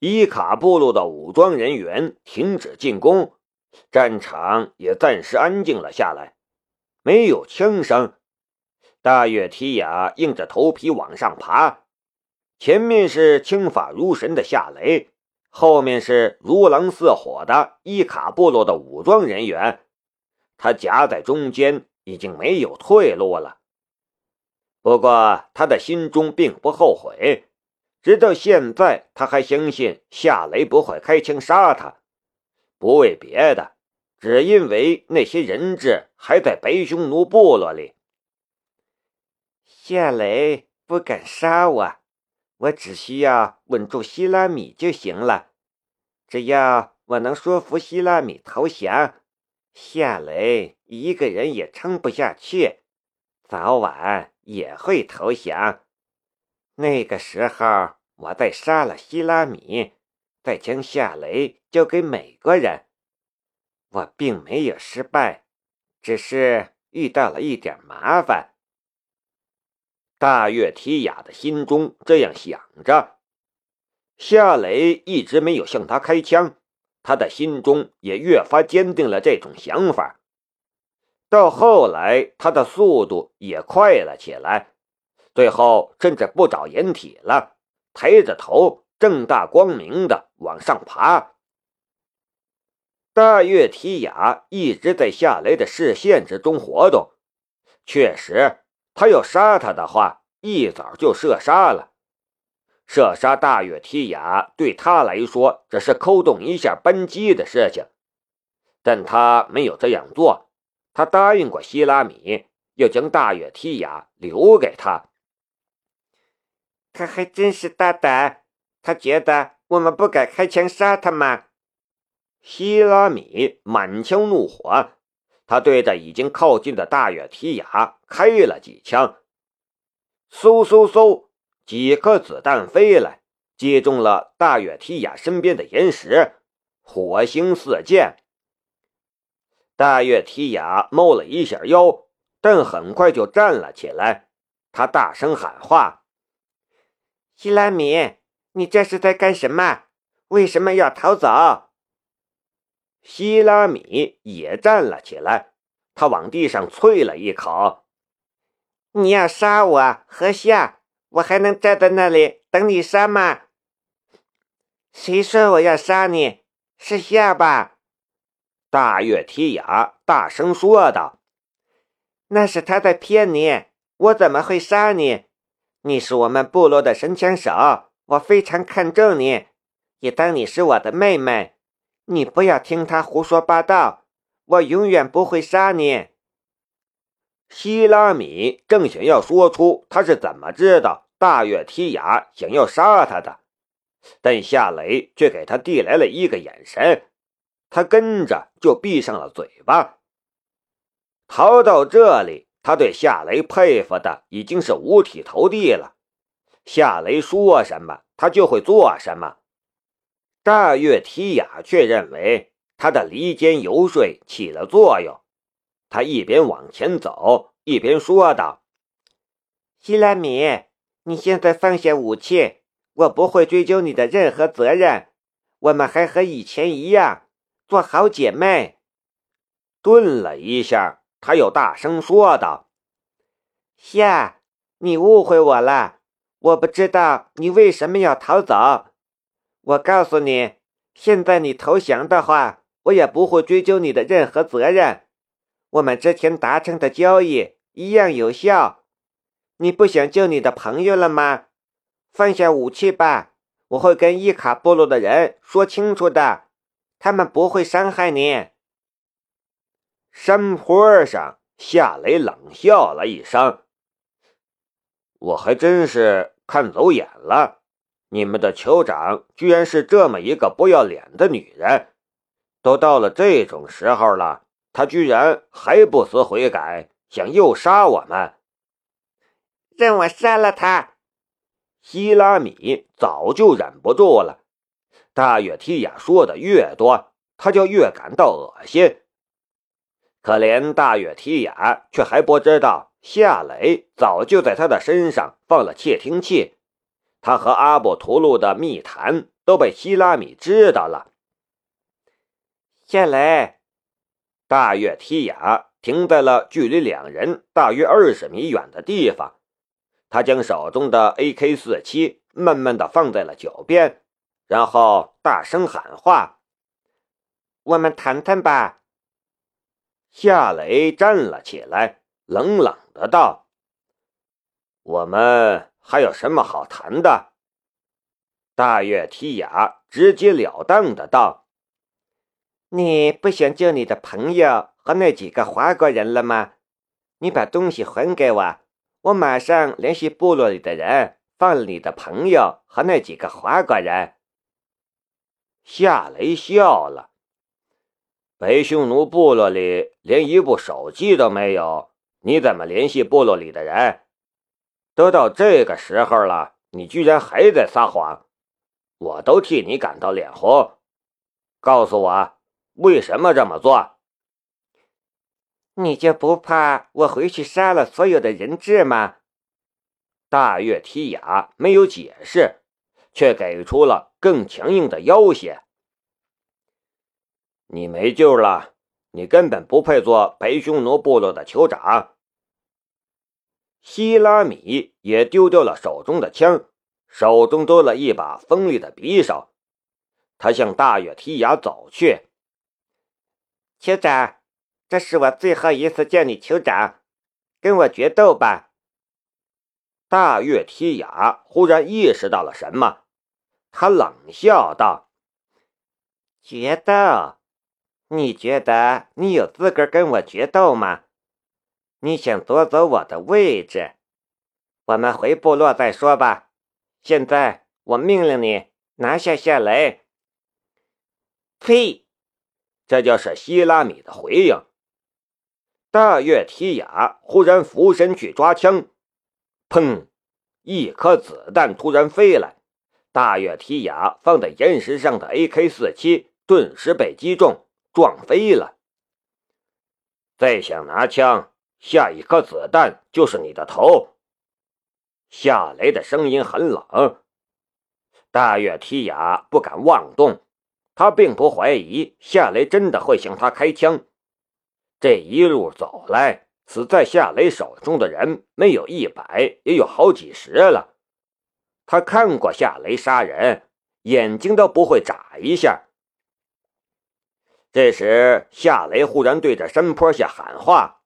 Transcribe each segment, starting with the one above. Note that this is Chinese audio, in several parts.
伊卡部落的武装人员停止进攻，战场也暂时安静了下来，没有枪声。大月提亚硬着头皮往上爬，前面是轻法如神的夏雷，后面是如狼似火的伊卡部落的武装人员，他夹在中间，已经没有退路了。不过他的心中并不后悔，直到现在他还相信夏雷不会开枪杀他，不为别的，只因为那些人质还在白匈奴部落里。夏雷不敢杀我，我只需要稳住希拉米就行了。只要我能说服希拉米投降，夏雷一个人也撑不下去，早晚也会投降。那个时候，我再杀了希拉米，再将夏雷交给美国人，我并没有失败，只是遇到了一点麻烦。大月提雅的心中这样想着，夏雷一直没有向他开枪，他的心中也越发坚定了这种想法。到后来，他的速度也快了起来，最后甚至不找掩体了，抬着头，正大光明的往上爬。大月提雅一直在夏雷的视线之中活动，确实。他要杀他的话，一早就射杀了。射杀大月提雅对他来说只是扣动一下扳机的事情，但他没有这样做。他答应过希拉米，要将大月提雅留给他。他还真是大胆，他觉得我们不敢开枪杀他吗？希拉米满腔怒火。他对着已经靠近的大月提雅开了几枪，嗖嗖嗖，几颗子弹飞来，击中了大月提雅身边的岩石，火星四溅。大月提雅猫了一下腰，但很快就站了起来。他大声喊话：“希拉米，你这是在干什么？为什么要逃走？”希拉米也站了起来，他往地上啐了一口：“你要杀我，何夏？我还能站在那里等你杀吗？谁说我要杀你？是夏吧？”大月提雅大声说道：“那是他在骗你，我怎么会杀你？你是我们部落的神枪手，我非常看重你，也当你是我的妹妹。”你不要听他胡说八道，我永远不会杀你。希拉米正想要说出他是怎么知道大月提雅想要杀他的，但夏雷却给他递来了一个眼神，他跟着就闭上了嘴巴。逃到这里，他对夏雷佩服的已经是五体投地了。夏雷说什么，他就会做什么。大月提雅却认为他的离间游说起了作用，他一边往前走，一边说道：“希拉米，你现在放下武器，我不会追究你的任何责任，我们还和以前一样做好姐妹。”顿了一下，他又大声说道：“夏，你误会我了，我不知道你为什么要逃走。”我告诉你，现在你投降的话，我也不会追究你的任何责任。我们之前达成的交易一样有效。你不想救你的朋友了吗？放下武器吧，我会跟伊卡部落的人说清楚的，他们不会伤害你。山坡上，夏雷冷笑了一声：“我还真是看走眼了。”你们的酋长居然是这么一个不要脸的女人，都到了这种时候了，她居然还不思悔改，想诱杀我们，让我杀了他！希拉米早就忍不住了。大月提亚说的越多，他就越感到恶心。可怜大月提亚却还不知道，夏雷早就在他的身上放了窃听器。他和阿布图鲁的密谈都被希拉米知道了。下来，大月提亚停在了距离两人大约二十米远的地方，他将手中的 AK 四七慢慢的放在了脚边，然后大声喊话：“我们谈谈吧。”夏雷站了起来，冷冷的道：“我们还有什么好谈的？”大月提亚直截了当的道。你不想救你的朋友和那几个华国人了吗？你把东西还给我，我马上联系部落里的人，放你的朋友和那几个华国人。夏雷笑了。北匈奴部落里连一部手机都没有，你怎么联系部落里的人？都到这个时候了，你居然还在撒谎，我都替你感到脸红。告诉我。为什么这么做？你就不怕我回去杀了所有的人质吗？大月提雅没有解释，却给出了更强硬的要挟。你没救了，你根本不配做白匈奴部落的酋长。希拉米也丢掉了手中的枪，手中多了一把锋利的匕首。他向大月提雅走去。酋长，这是我最后一次见你酋长，跟我决斗吧！大月提雅忽然意识到了什么，他冷笑道：“决斗？你觉得你有资格跟我决斗吗？你想夺走我的位置？我们回部落再说吧。现在我命令你拿下夏雷。”呸！这就是希拉米的回应。大月提雅忽然俯身去抓枪，砰！一颗子弹突然飞来，大月提雅放在岩石上的 AK 四七顿时被击中，撞飞了。再想拿枪，下一颗子弹就是你的头。夏雷的声音很冷。大月提雅不敢妄动。他并不怀疑夏雷真的会向他开枪。这一路走来，死在夏雷手中的人没有一百，也有好几十了。他看过夏雷杀人，眼睛都不会眨一下。这时，夏雷忽然对着山坡下喊话：“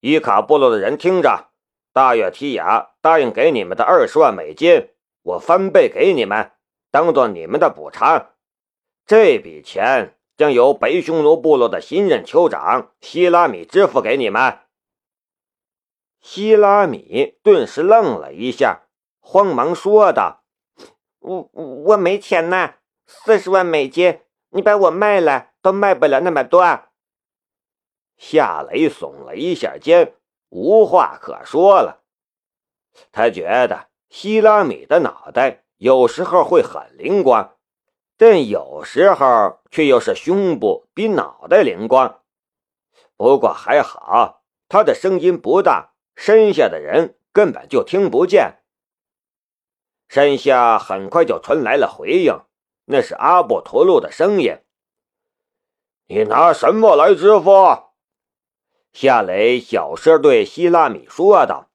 伊卡部落的人听着，大月提雅答应给你们的二十万美金，我翻倍给你们。”当做你们的补偿，这笔钱将由北匈奴部落的新任酋长希拉米支付给你们。希拉米顿时愣了一下，慌忙说道：“我我没钱呐，四十万美金，你把我卖了都卖不了那么多。”夏雷耸了一下肩，无话可说了。他觉得希拉米的脑袋。有时候会很灵光，但有时候却又是胸部比脑袋灵光。不过还好，他的声音不大，身下的人根本就听不见。山下很快就传来了回应，那是阿布陀路的声音：“你拿什么来支付？”夏雷小声对希拉米说道：“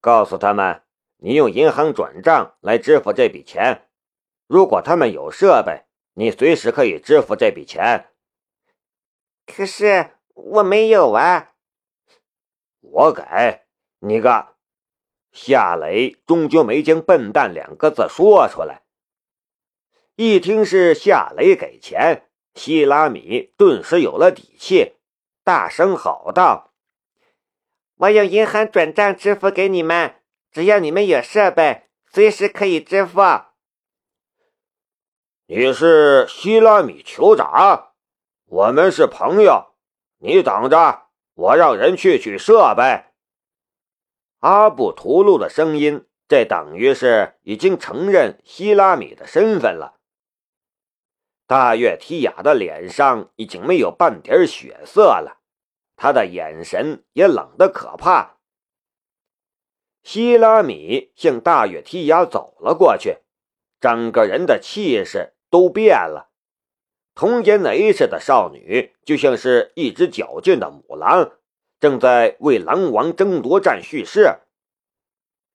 告诉他们。”你用银行转账来支付这笔钱，如果他们有设备，你随时可以支付这笔钱。可是我没有啊！我给你个夏雷，终究没将“笨蛋”两个字说出来。一听是夏雷给钱，希拉米顿时有了底气，大声吼道：“我用银行转账支付给你们。”只要你们有设备，随时可以支付。你是希拉米酋长，我们是朋友。你等着，我让人去取设备。阿布图鲁的声音，这等于是已经承认希拉米的身份了。大月提雅的脸上已经没有半点血色了，他的眼神也冷得可怕。希拉米向大月提亚走了过去，整个人的气势都变了。童颜那时的少女，就像是一只矫健的母狼，正在为狼王争夺战蓄势。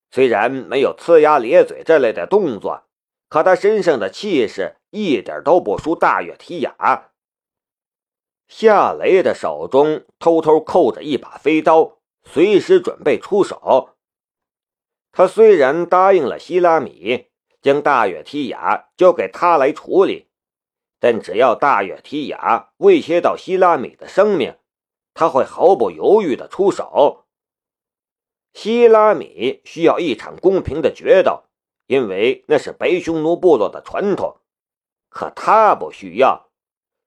虽然没有呲牙咧嘴这类的动作，可她身上的气势一点都不输大月提雅。夏雷的手中偷偷扣着一把飞刀，随时准备出手。他虽然答应了希拉米，将大月提雅交给他来处理。但只要大月提雅威胁到希拉米的生命，他会毫不犹豫的出手。希拉米需要一场公平的决斗，因为那是白匈奴部落的传统。可他不需要，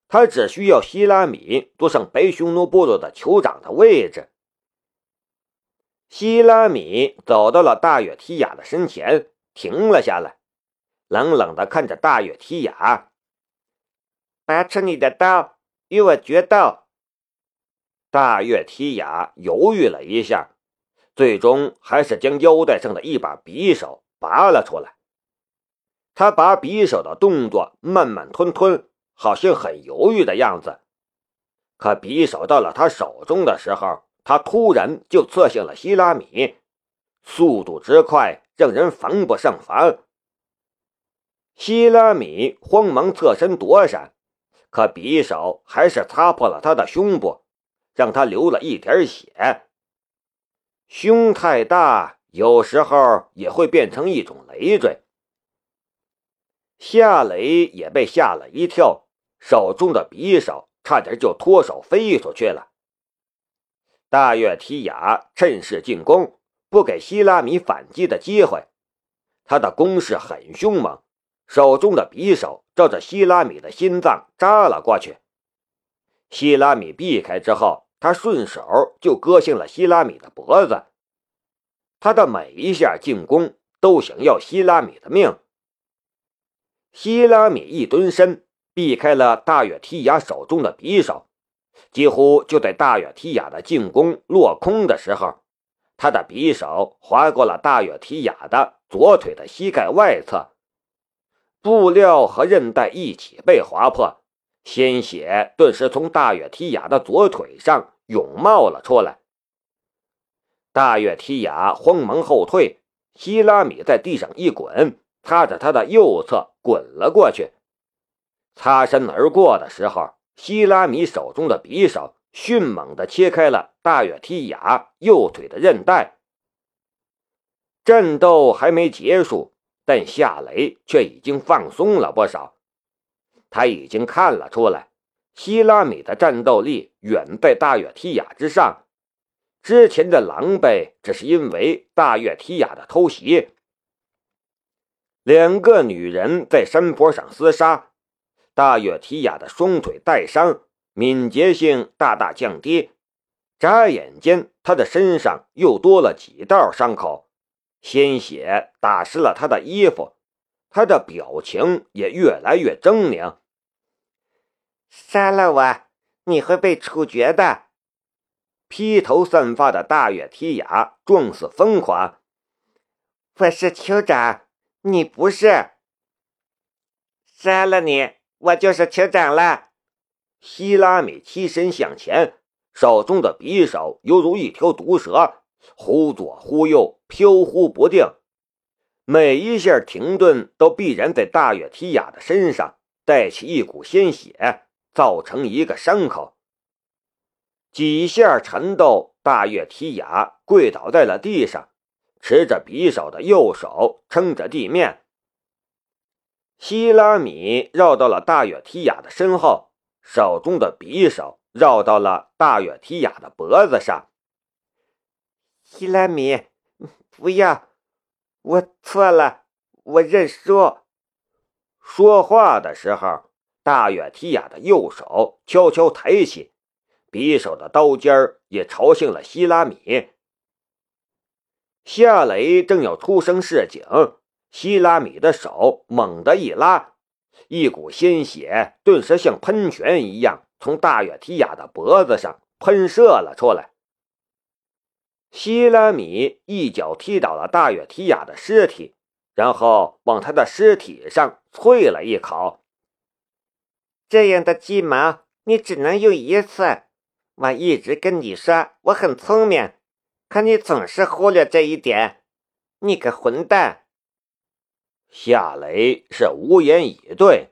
他只需要希拉米坐上白匈奴部落的酋长的位置。希拉米走到了大月提雅的身前，停了下来，冷冷的看着大月提雅。拔出你的刀，与我决斗！大月提雅犹豫了一下，最终还是将腰带上的一把匕首拔了出来。他拔匕首的动作慢慢吞吞，好像很犹豫的样子。可匕首到了他手中的时候，他突然就刺向了希拉米，速度之快，让人防不胜防。希拉米慌忙侧身躲闪。可匕首还是擦破了他的胸部，让他流了一点血。胸太大，有时候也会变成一种累赘。夏雷也被吓了一跳，手中的匕首差点就脱手飞出去了。大月提雅趁势进攻，不给希拉米反击的机会。他的攻势很凶猛。手中的匕首照着希拉米的心脏扎了过去，希拉米避开之后，他顺手就割向了希拉米的脖子。他的每一下进攻都想要希拉米的命。希拉米一蹲身，避开了大月提雅手中的匕首，几乎就在大月提雅的进攻落空的时候，他的匕首划过了大月提雅的左腿的膝盖外侧。布料和韧带一起被划破，鲜血顿时从大月提雅的左腿上涌冒了出来。大月提雅慌忙后退，希拉米在地上一滚，擦着他的右侧滚了过去。擦身而过的时候，希拉米手中的匕首迅猛地切开了大月提雅右腿的韧带。战斗还没结束。但夏雷却已经放松了不少，他已经看了出来，希拉米的战斗力远在大月提雅之上。之前的狼狈只是因为大月提雅的偷袭。两个女人在山坡上厮杀，大月提雅的双腿带伤，敏捷性大大降低。眨眼间，她的身上又多了几道伤口。鲜血打湿了他的衣服，他的表情也越来越狰狞。杀了我，你会被处决的！披头散发的大月提雅状似疯狂。我是酋长，你不是。杀了你，我就是酋长了。希拉米起身向前，手中的匕首犹如一条毒蛇。忽左忽右，飘忽不定，每一下停顿都必然在大月提雅的身上带起一股鲜血，造成一个伤口。几下缠斗，大月提雅跪倒在了地上，持着匕首的右手撑着地面。希拉米绕到了大月提雅的身后，手中的匕首绕到了大月提雅的脖子上。希拉米，不要！我错了，我认输。说话的时候，大月提雅的右手悄悄抬起，匕首的刀尖也朝向了希拉米。夏雷正要出声示警，希拉米的手猛地一拉，一股鲜血顿时像喷泉一样从大远提亚的脖子上喷射了出来。希拉米一脚踢倒了大月提亚的尸体，然后往他的尸体上啐了一口。这样的鸡毛你只能用一次。我一直跟你说我很聪明，可你总是忽略这一点。你个混蛋！夏雷是无言以对。